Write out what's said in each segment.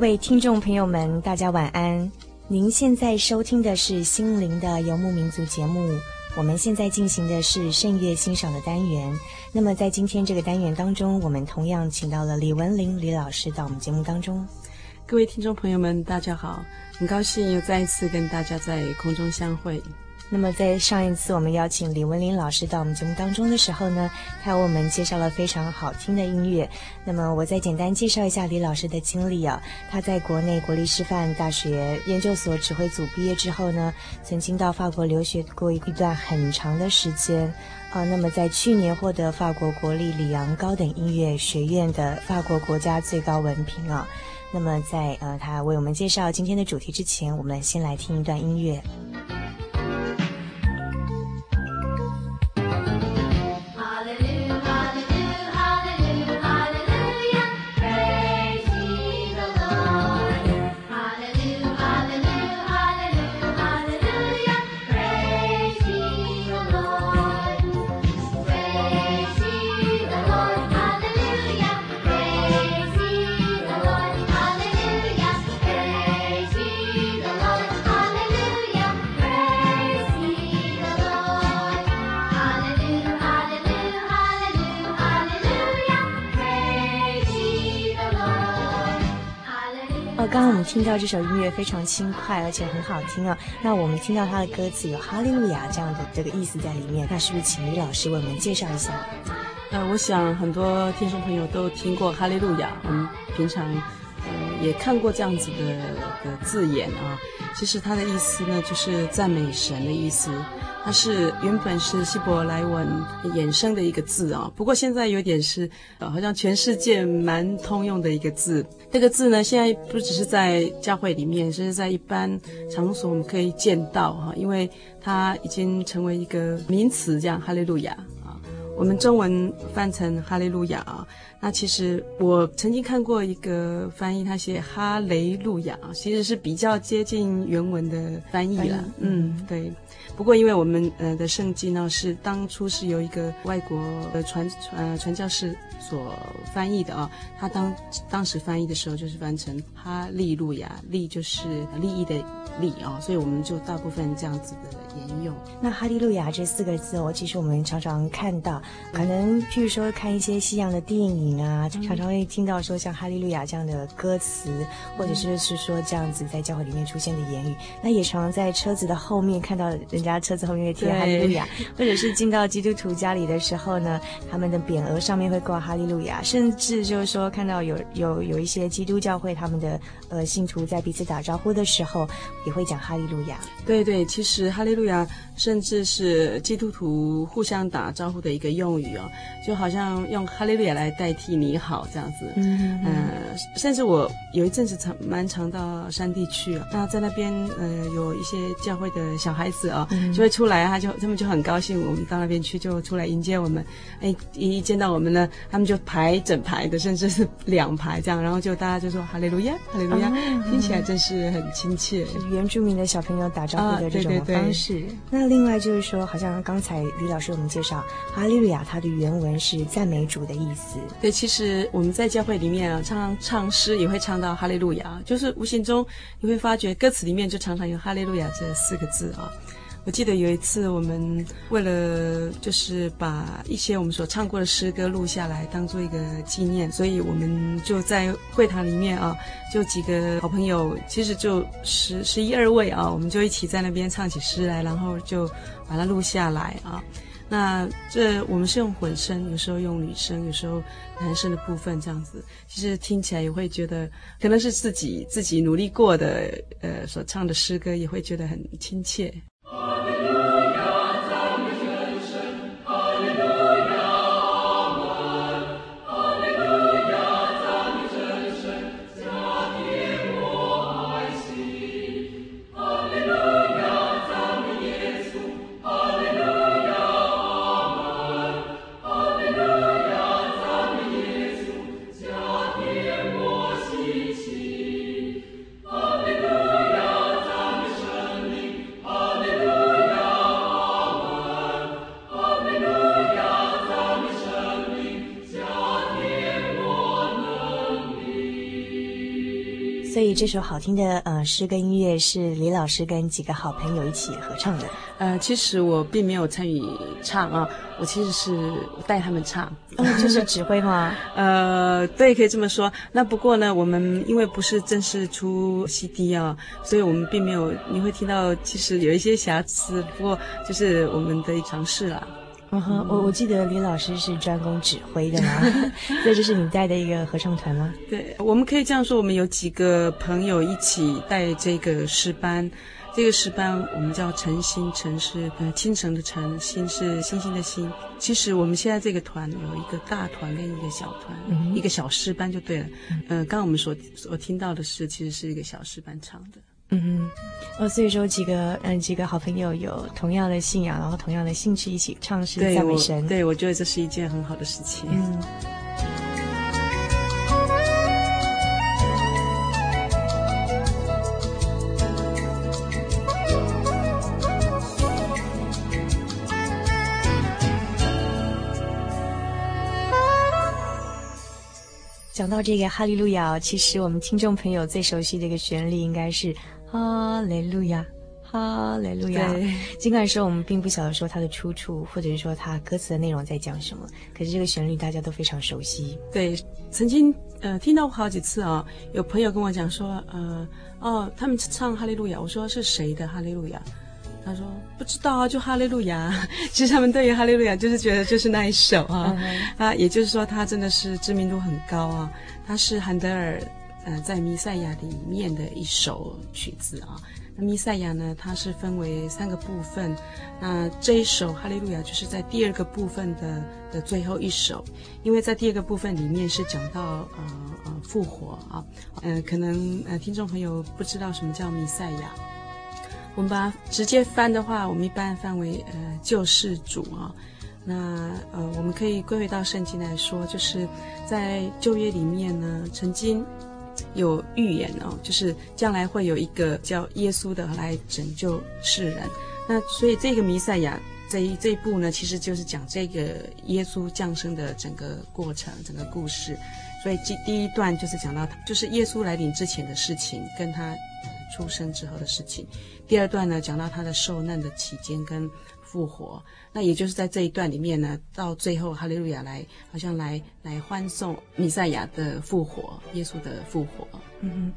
各位听众朋友们，大家晚安。您现在收听的是心灵的游牧民族节目。我们现在进行的是圣乐欣赏的单元。那么在今天这个单元当中，我们同样请到了李文玲李老师到我们节目当中。各位听众朋友们，大家好，很高兴又再一次跟大家在空中相会。那么在上一次我们邀请李文林老师到我们节目当中的时候呢，他为我们介绍了非常好听的音乐。那么我再简单介绍一下李老师的经历啊，他在国内国立师范大学研究所指挥组毕业之后呢，曾经到法国留学过一段很长的时间啊。那么在去年获得法国国立里昂高等音乐学院的法国国家最高文凭啊。那么在呃他为我们介绍今天的主题之前，我们先来听一段音乐。刚刚我们听到这首音乐非常轻快，而且很好听啊。那我们听到它的歌词有“哈利路亚”这样的这个意思在里面。那是不是请李老师为我们介绍一下？呃，我想很多听众朋友都听过“哈利路亚”，我们平常呃也看过这样子的的字眼啊。其实它的意思呢，就是赞美神的意思。它是原本是希伯来文衍生的一个字啊，不过现在有点是呃，好像全世界蛮通用的一个字。这个字呢，现在不只是在教会里面，甚至在一般场所我们可以见到哈，因为它已经成为一个名词，这样哈利路亚啊。我们中文翻成哈利路亚啊，那其实我曾经看过一个翻译，他写哈雷路亚，其实是比较接近原文的翻译了。嗯，对。不过，因为我们呃的圣经呢，是当初是由一个外国的传传呃传教士所翻译的啊，他当当时翻译的时候就是翻成哈利路亚，利就是利益的利啊，所以我们就大部分这样子的沿用。那哈利路亚这四个字哦，其实我们常常看到，可能譬如说看一些西洋的电影啊，常常会听到说像哈利路亚这样的歌词，或者是是说这样子在教会里面出现的言语，那也常常在车子的后面看到人家。车子后面会贴哈利路亚，或者是进到基督徒家里的时候呢，他们的匾额上面会挂哈利路亚，甚至就是说看到有有有一些基督教会他们的呃信徒在彼此打招呼的时候也会讲哈利路亚。对对，其实哈利路亚甚至是基督徒互相打招呼的一个用语哦，就好像用哈利路亚来代替你好这样子。嗯嗯、呃，甚至我有一阵子常蛮常到山地去啊，那在那边呃有一些教会的小孩子啊。就会出来，他就他们就很高兴，我们到那边去就出来迎接我们。哎，一一见到我们呢，他们就排整排的，甚至是两排这样，然后就大家就说哈利路亚，哈利路亚，听起来真是很亲切。是原住民的小朋友打招呼的这种方式。啊、对对对。那另外就是说，好像刚才李老师给我们介绍哈利路亚，它的原文是赞美主的意思。对，其实我们在教会里面啊，唱唱诗也会唱到哈利路亚，就是无形中你会发觉歌词里面就常常有哈利路亚这四个字啊。我记得有一次，我们为了就是把一些我们所唱过的诗歌录下来，当做一个纪念，所以我们就在会堂里面啊，就几个好朋友，其实就十十一二位啊，我们就一起在那边唱起诗来，然后就把它录下来啊。那这我们是用混声，有时候用女声，有时候男生的部分这样子，其实听起来也会觉得可能是自己自己努力过的，呃，所唱的诗歌也会觉得很亲切。以这首好听的呃诗跟音乐是李老师跟几个好朋友一起合唱的。呃，其实我并没有参与唱啊，我其实是带他们唱，哦，就是指挥吗？呃，对，可以这么说。那不过呢，我们因为不是正式出 CD 啊，所以我们并没有，你会听到其实有一些瑕疵，不过就是我们的尝试啦。嗯哼，我我记得李老师是专攻指挥的嘛，这就是你带的一个合唱团吗？对，我们可以这样说，我们有几个朋友一起带这个诗班，这个诗班我们叫晨星，晨是呃清晨的晨，星是星星的星。其实我们现在这个团有一个大团跟一个小团，嗯、一个小诗班就对了。嗯、呃，刚刚我们所所听到的是，其实是一个小诗班唱的。嗯哼，哦，所以说几个嗯几个好朋友有同样的信仰，然后同样的兴趣，一起唱诗赞美神。对，我觉得这是一件很好的事情。嗯。讲到这个哈利路亚，其实我们听众朋友最熟悉的一个旋律应该是。哈利路亚，哈利路亚。尽管说我们并不晓得说它的出处，或者是说它歌词的内容在讲什么，可是这个旋律大家都非常熟悉。对，曾经呃听到过好几次啊、哦，有朋友跟我讲说，呃哦，他们唱哈利路亚，我说是谁的哈利路亚？他说不知道啊，就哈利路亚。其实他们对于哈利路亚就是觉得就是那一首啊，啊，也就是说他真的是知名度很高啊，他是韩德尔。呃，在弥赛亚里面的一首曲子啊，那弥赛亚呢，它是分为三个部分，那这一首哈利路亚就是在第二个部分的的最后一首，因为在第二个部分里面是讲到呃呃复活啊，呃可能呃听众朋友不知道什么叫弥赛亚，我们把它直接翻的话，我们一般翻为呃救世主啊，那呃我们可以归回到圣经来说，就是在旧约里面呢，曾经。有预言哦，就是将来会有一个叫耶稣的来拯救世人。那所以这个弥赛亚这一这一部呢，其实就是讲这个耶稣降生的整个过程、整个故事。所以第第一段就是讲到，就是耶稣来临之前的事情，跟他出生之后的事情。第二段呢，讲到他的受难的期间跟复活。那也就是在这一段里面呢，到最后哈利路亚来，好像来来欢送弥赛亚的复活，耶稣的复活。嗯哼。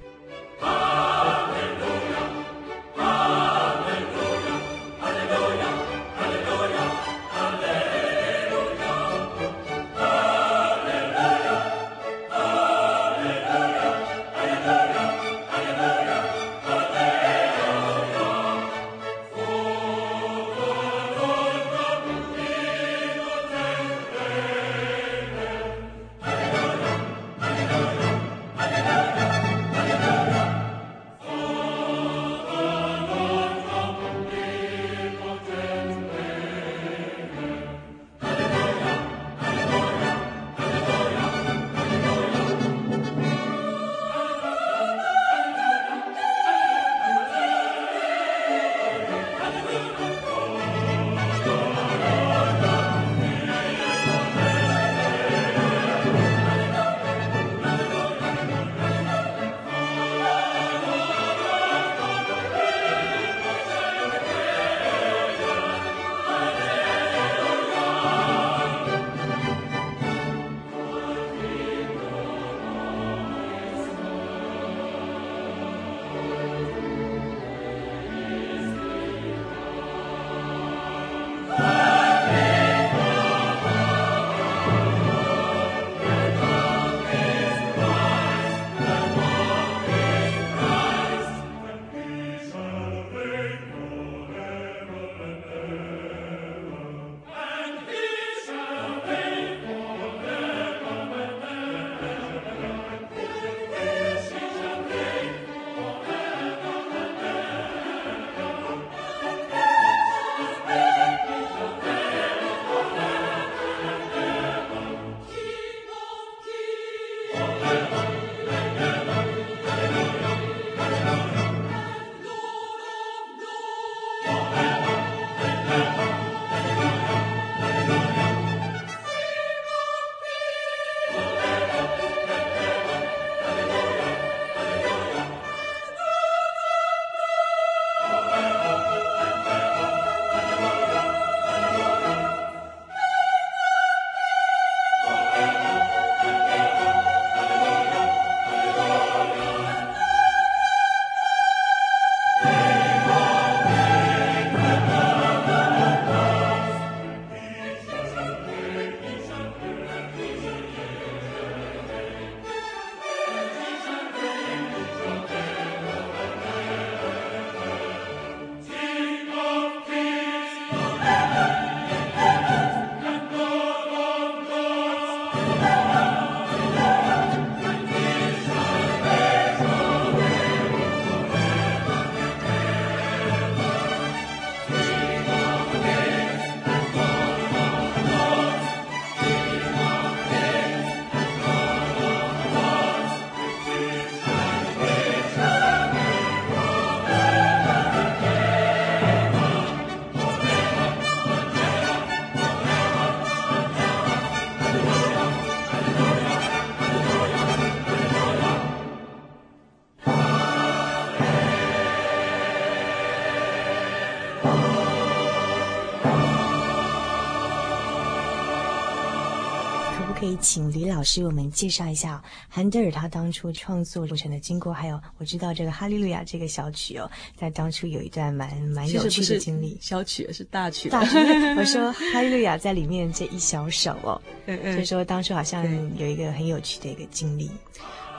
请李老师为我们介绍一下韩德尔他当初创作过程的经过，还有我知道这个《哈利路亚》这个小曲哦，在当初有一段蛮蛮有趣的经历。小曲是大曲，大曲。我说《哈利路亚》在里面这一小首哦，嗯嗯，就说当初好像有一个很有趣的一个经历。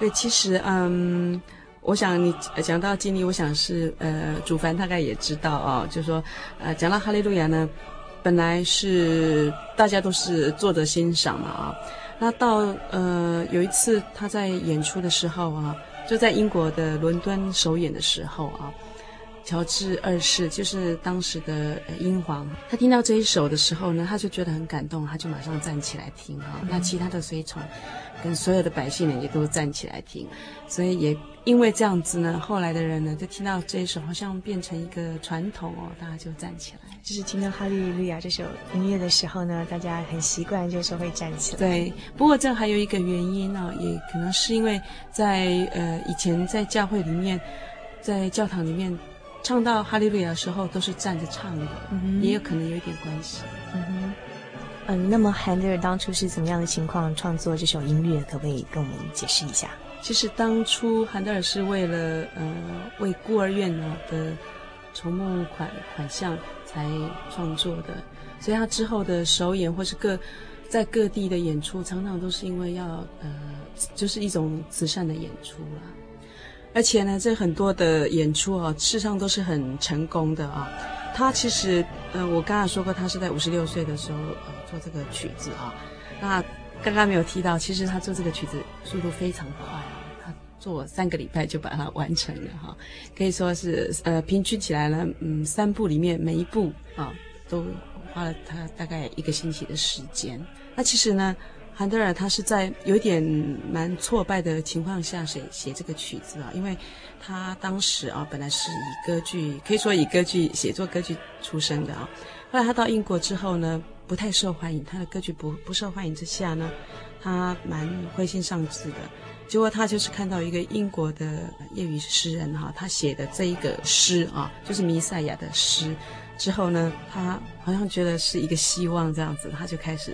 对，其实嗯。我想你讲到经历，我想是呃，主凡大概也知道啊、哦，就是说呃，讲到哈利路亚呢，本来是大家都是坐着欣赏嘛啊，那到呃有一次他在演出的时候啊，就在英国的伦敦首演的时候啊，乔治二世就是当时的英皇，他听到这一首的时候呢，他就觉得很感动，他就马上站起来听啊，那其他的随从跟所有的百姓呢也都站起来听，所以也。因为这样子呢，后来的人呢，就听到这一首，好像变成一个传统哦，大家就站起来。就是听到《哈利路亚》这首音乐的时候呢，大家很习惯，就是会站起来。对，不过这还有一个原因呢、哦，也可能是因为在呃以前在教会里面，在教堂里面唱到《哈利路亚》的时候，都是站着唱的，也有可能有一点关系。嗯哼，嗯，那么韩德尔当初是怎么样的情况创作这首音乐？可不可以跟我们解释一下？其实当初韩德尔是为了呃为孤儿院呢的筹募款款项才创作的，所以他之后的首演或是各在各地的演出，常常都是因为要呃就是一种慈善的演出啦。而且呢，这很多的演出啊，事实上都是很成功的啊。他其实呃我刚才说过，他是在五十六岁的时候呃做这个曲子啊，那。刚刚没有提到，其实他做这个曲子速度非常快啊，他做三个礼拜就把它完成了哈，可以说是呃平均起来呢，嗯，三部里面每一部啊都花了他大概一个星期的时间。那其实呢，韩德尔他是在有点蛮挫败的情况下写写这个曲子啊，因为他当时啊本来是以歌剧，可以说以歌剧写作歌剧出身的啊，后来他到英国之后呢。不太受欢迎，他的歌剧不不受欢迎之下呢，他蛮灰心丧志的。结果他就是看到一个英国的业余诗人哈，他写的这一个诗啊，就是弥赛亚的诗。之后呢，他好像觉得是一个希望这样子，他就开始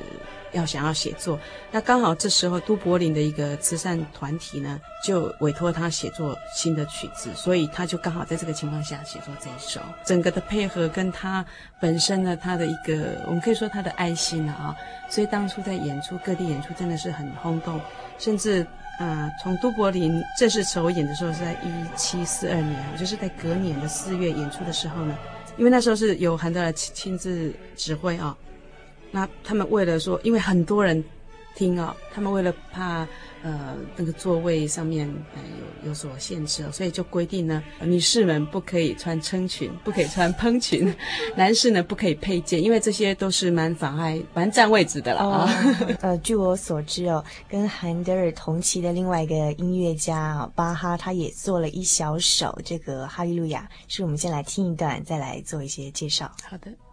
要想要写作。那刚好这时候都柏林的一个慈善团体呢，就委托他写作新的曲子，所以他就刚好在这个情况下写作这一首。整个的配合跟他本身呢，他的一个我们可以说他的爱心啊，所以当初在演出各地演出真的是很轰动，甚至啊、呃，从都柏林正式首演的时候是在一七四二年，就是在隔年的四月演出的时候呢。因为那时候是由韩德来亲自指挥啊，那他们为了说，因为很多人听哦，他们为了怕呃那个座位上面呃有有所限制哦，所以就规定呢，女士们不可以穿撑裙，不可以穿蓬裙，男士呢不可以佩剑，因为这些都是蛮妨碍蛮占位置的了啊。哦、呃，据我所知哦，跟韩德尔同期的另外一个音乐家巴哈，他也做了一小首这个《哈利路亚》，是我们先来听一段，再来做一些介绍。好的。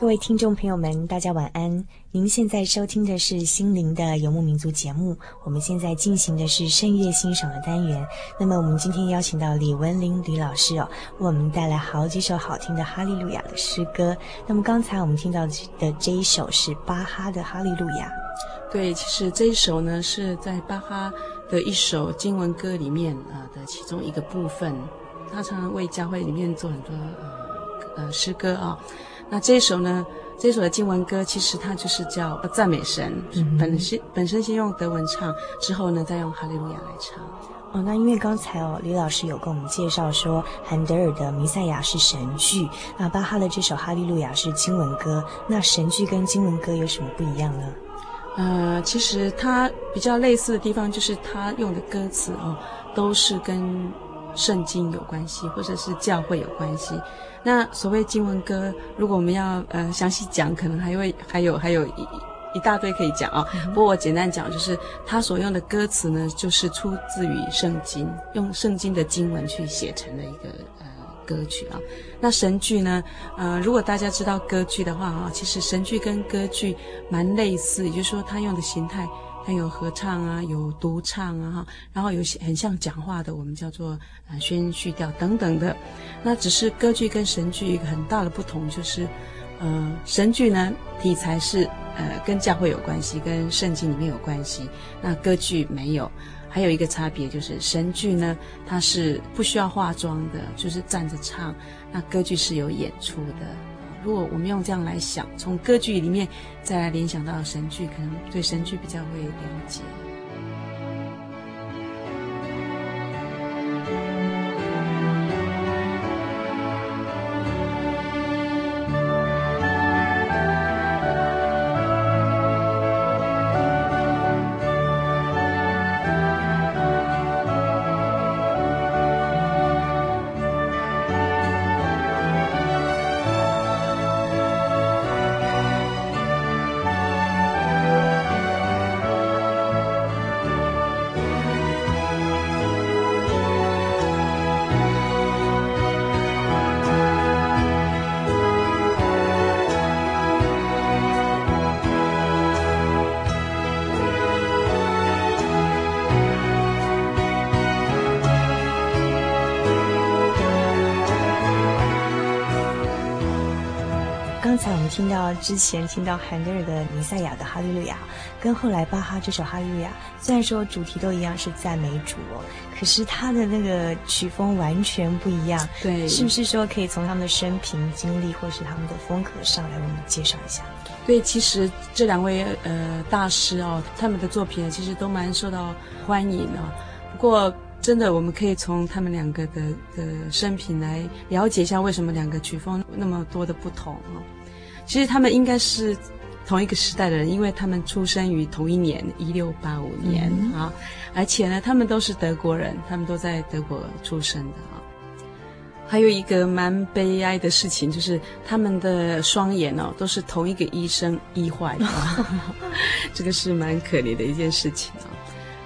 各位听众朋友们，大家晚安。您现在收听的是心灵的游牧民族节目。我们现在进行的是圣乐欣赏的单元。那么，我们今天邀请到李文林李老师哦，为我们带来好几首好听的哈利路亚的诗歌。那么，刚才我们听到的这一首是巴哈的哈利路亚。对，其实这一首呢是在巴哈的一首经文歌里面啊的其中一个部分，他常常为教会里面做很多呃呃诗歌啊。那这一首呢，这一首的经文歌其实它就是叫赞美神，嗯、本身本身先用德文唱，之后呢再用哈利路亚来唱。哦，那因为刚才哦，李老师有跟我们介绍说，韩德尔的弥赛亚是神剧，那巴哈的这首哈利路亚是经文歌，那神剧跟经文歌有什么不一样呢？呃，其实它比较类似的地方就是它用的歌词哦，都是跟圣经有关系，或者是教会有关系。那所谓经文歌，如果我们要呃详细讲，可能还会还有还有一。一大堆可以讲啊，不过我简单讲，就是他所用的歌词呢，就是出自于圣经，用圣经的经文去写成的一个呃歌曲啊。那神剧呢，呃，如果大家知道歌剧的话啊，其实神剧跟歌剧蛮类似，也就是说，他用的形态，它有合唱啊，有独唱啊，哈，然后有些很像讲话的，我们叫做呃宣叙调等等的。那只是歌剧跟神剧一个很大的不同就是。呃，神剧呢，题材是呃跟教会有关系，跟圣经里面有关系。那歌剧没有，还有一个差别就是神剧呢，它是不需要化妆的，就是站着唱。那歌剧是有演出的。如果我们用这样来想，从歌剧里面再来联想到神剧，可能对神剧比较会了解。听到之前听到韩德尔的弥赛亚的哈利路亚，跟后来巴哈这首哈利路亚，虽然说主题都一样是赞美主哦，可是他的那个曲风完全不一样。对，是不是说可以从他们的生平经历或是他们的风格上来为我们介绍一下？对，其实这两位呃大师哦，他们的作品其实都蛮受到欢迎的哦。不过真的，我们可以从他们两个的的生平来了解一下，为什么两个曲风那么多的不同哦。其实他们应该是同一个时代的人，因为他们出生于同一年，一六八五年啊，而且呢，他们都是德国人，他们都在德国出生的啊。还有一个蛮悲哀的事情，就是他们的双眼哦，都是同一个医生医坏的，这个是蛮可怜的一件事情啊。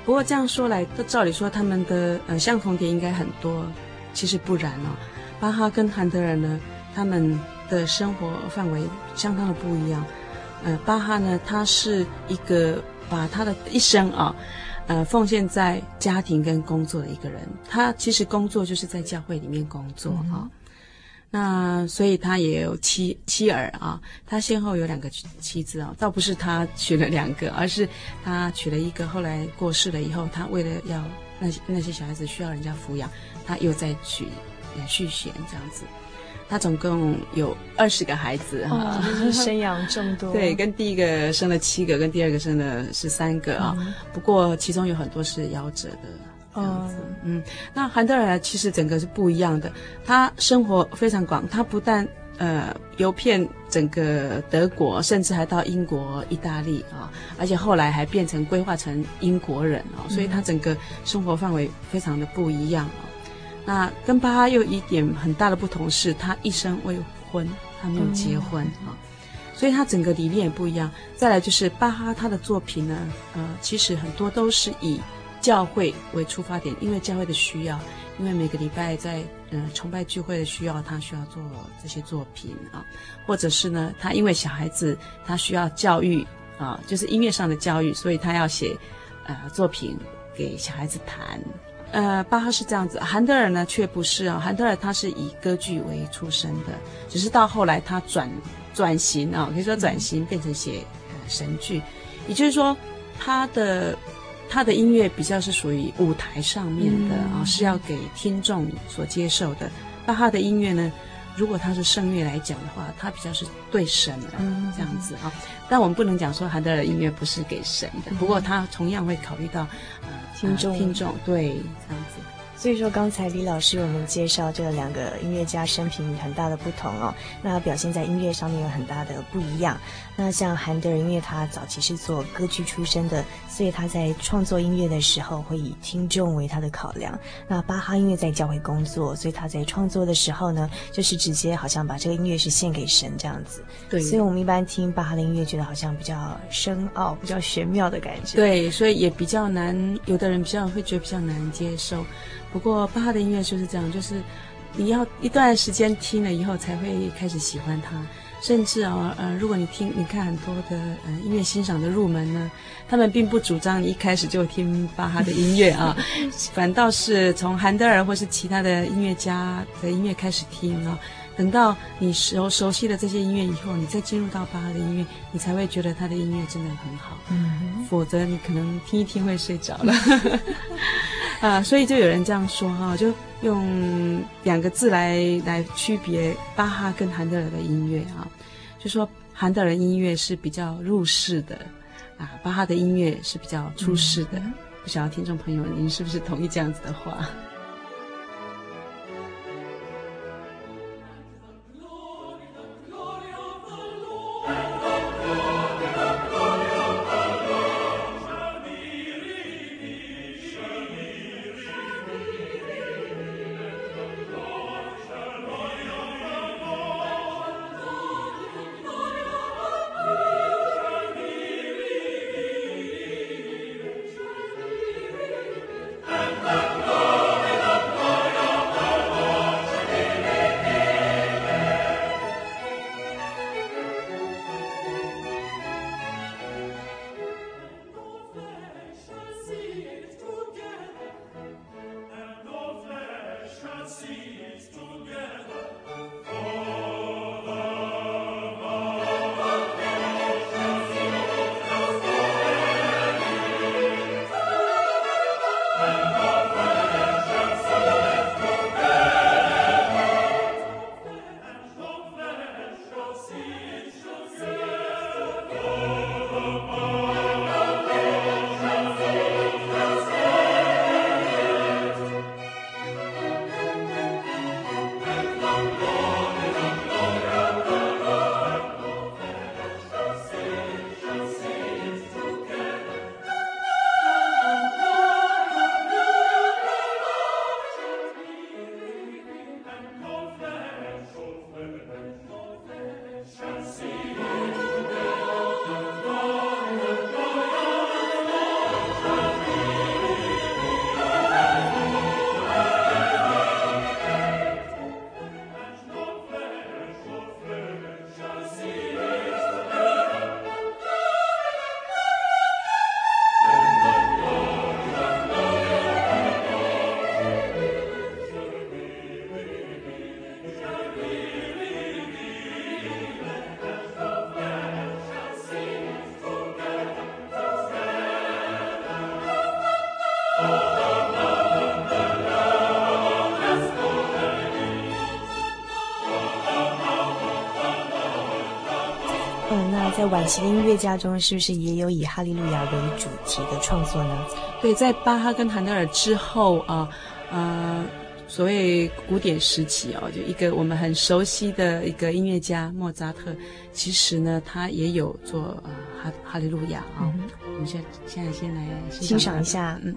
不过这样说来，照理说他们的呃相同点应该很多，其实不然哦。巴哈跟韩德尔呢，他们。的生活范围相当的不一样，呃，巴哈呢，他是一个把他的一生啊，呃，奉献在家庭跟工作的一个人。他其实工作就是在教会里面工作啊，嗯、那所以他也有妻妻儿啊，他先后有两个妻子啊，倒不是他娶了两个，而是他娶了一个，后来过世了以后，他为了要那些那些小孩子需要人家抚养，他又再娶续弦这样子。他总共有二十个孩子哈，就是生养众多。对，跟第一个生了七个，跟第二个生了十三个啊。嗯、不过其中有很多是夭折的这样子。嗯，嗯，那韩德尔其实整个是不一样的，他生活非常广，他不但呃游遍整个德国，甚至还到英国、意大利啊，而且后来还变成规划成英国人啊，所以他整个生活范围非常的不一样啊。那跟巴哈又一点很大的不同是，他一生未婚，他没有结婚啊，嗯、所以他整个理念也不一样。再来就是巴哈他的作品呢，呃，其实很多都是以教会为出发点，因为教会的需要，因为每个礼拜在呃崇拜聚会的需要，他需要做这些作品啊，或者是呢，他因为小孩子他需要教育啊，就是音乐上的教育，所以他要写呃作品给小孩子弹。呃，巴哈是这样子，韩德尔呢却不是啊。韩德尔他是以歌剧为出身的，只是到后来他转转型啊，可以说转型变成写呃神剧，也就是说他的他的音乐比较是属于舞台上面的啊、嗯哦，是要给听众所接受的。巴哈的音乐呢，如果他是圣乐来讲的话，他比较是对神的、嗯、这样子啊、哦。但我们不能讲说韩德尔的音乐不是给神的，嗯、不过他同样会考虑到呃听众听众对这样子。所以说，刚才李老师为我们介绍这两个音乐家生平很大的不同哦，那表现在音乐上面有很大的不一样。那像韩德尔，因为他早期是做歌剧出身的，所以他在创作音乐的时候会以听众为他的考量。那巴哈因为在教会工作，所以他在创作的时候呢，就是直接好像把这个音乐是献给神这样子。对，所以我们一般听巴哈的音乐，觉得好像比较深奥、比较玄妙的感觉。对，所以也比较难，有的人比较会觉得比较难接受。不过巴哈的音乐就是这样，就是你要一段时间听了以后才会开始喜欢它。甚至啊、哦，呃，如果你听、你看很多的呃音乐欣赏的入门呢，他们并不主张你一开始就听巴哈的音乐啊，反倒是从韩德尔或是其他的音乐家的音乐开始听啊。等到你熟熟悉了这些音乐以后，你再进入到巴哈的音乐，你才会觉得他的音乐真的很好。嗯，否则你可能听一听会睡着了。啊，所以就有人这样说哈，就用两个字来来区别巴哈跟韩德尔的音乐啊，就说韩德尔音乐是比较入世的，啊，巴哈的音乐是比较出世的。嗯，不晓得听众朋友您是不是同意这样子的话？在晚期的音乐家中，是不是也有以哈利路亚为主题的创作呢？对，在巴哈跟韩德尔之后啊，呃，所谓古典时期哦，就一个我们很熟悉的一个音乐家莫扎特，其实呢，他也有做呃哈哈利路亚啊。嗯、我们现现在先来欣赏一下，嗯。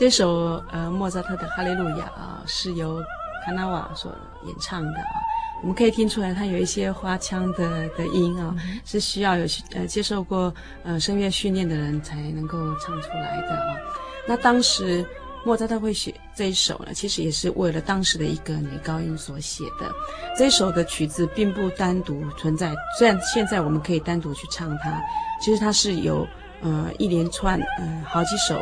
这首呃莫扎特的《哈利路亚》啊，是由卡纳瓦所演唱的啊。我们可以听出来，它有一些花腔的的音啊，嗯、是需要有呃接受过呃声乐训练的人才能够唱出来的啊。那当时莫扎特会写这一首呢，其实也是为了当时的一个女高音所写的。这一首的曲子并不单独存在，虽然现在我们可以单独去唱它，其实它是有呃一连串呃好几首，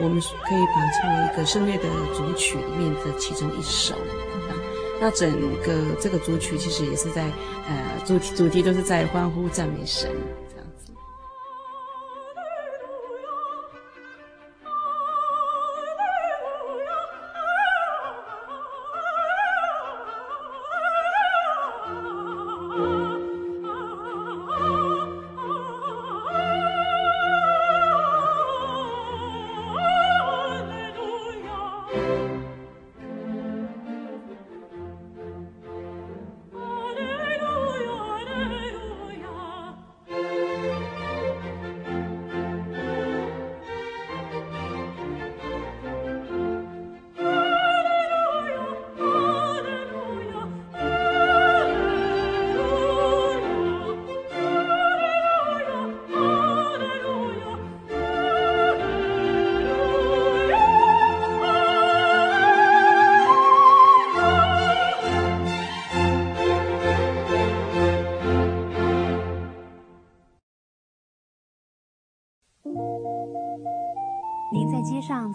我们可以把它称为一个声乐的组曲里面的其中一首。那整个这个组曲其实也是在，呃，主题主题都是在欢呼赞美神。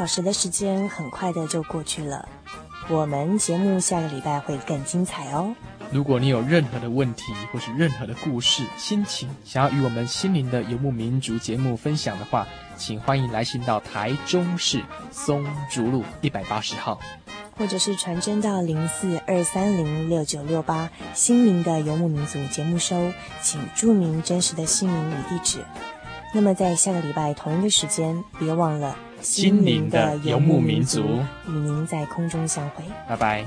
小时的时间很快的就过去了，我们节目下个礼拜会更精彩哦。如果你有任何的问题或是任何的故事、心情，想要与我们心灵的游牧民族节目分享的话，请欢迎来信到台中市松竹路一百八十号，或者是传真到零四二三零六九六八心灵的游牧民族节目收，请注明真实的姓名与地址。那么在下个礼拜同一个时间，别忘了。心灵的游牧民族，与您在空中相会，拜拜。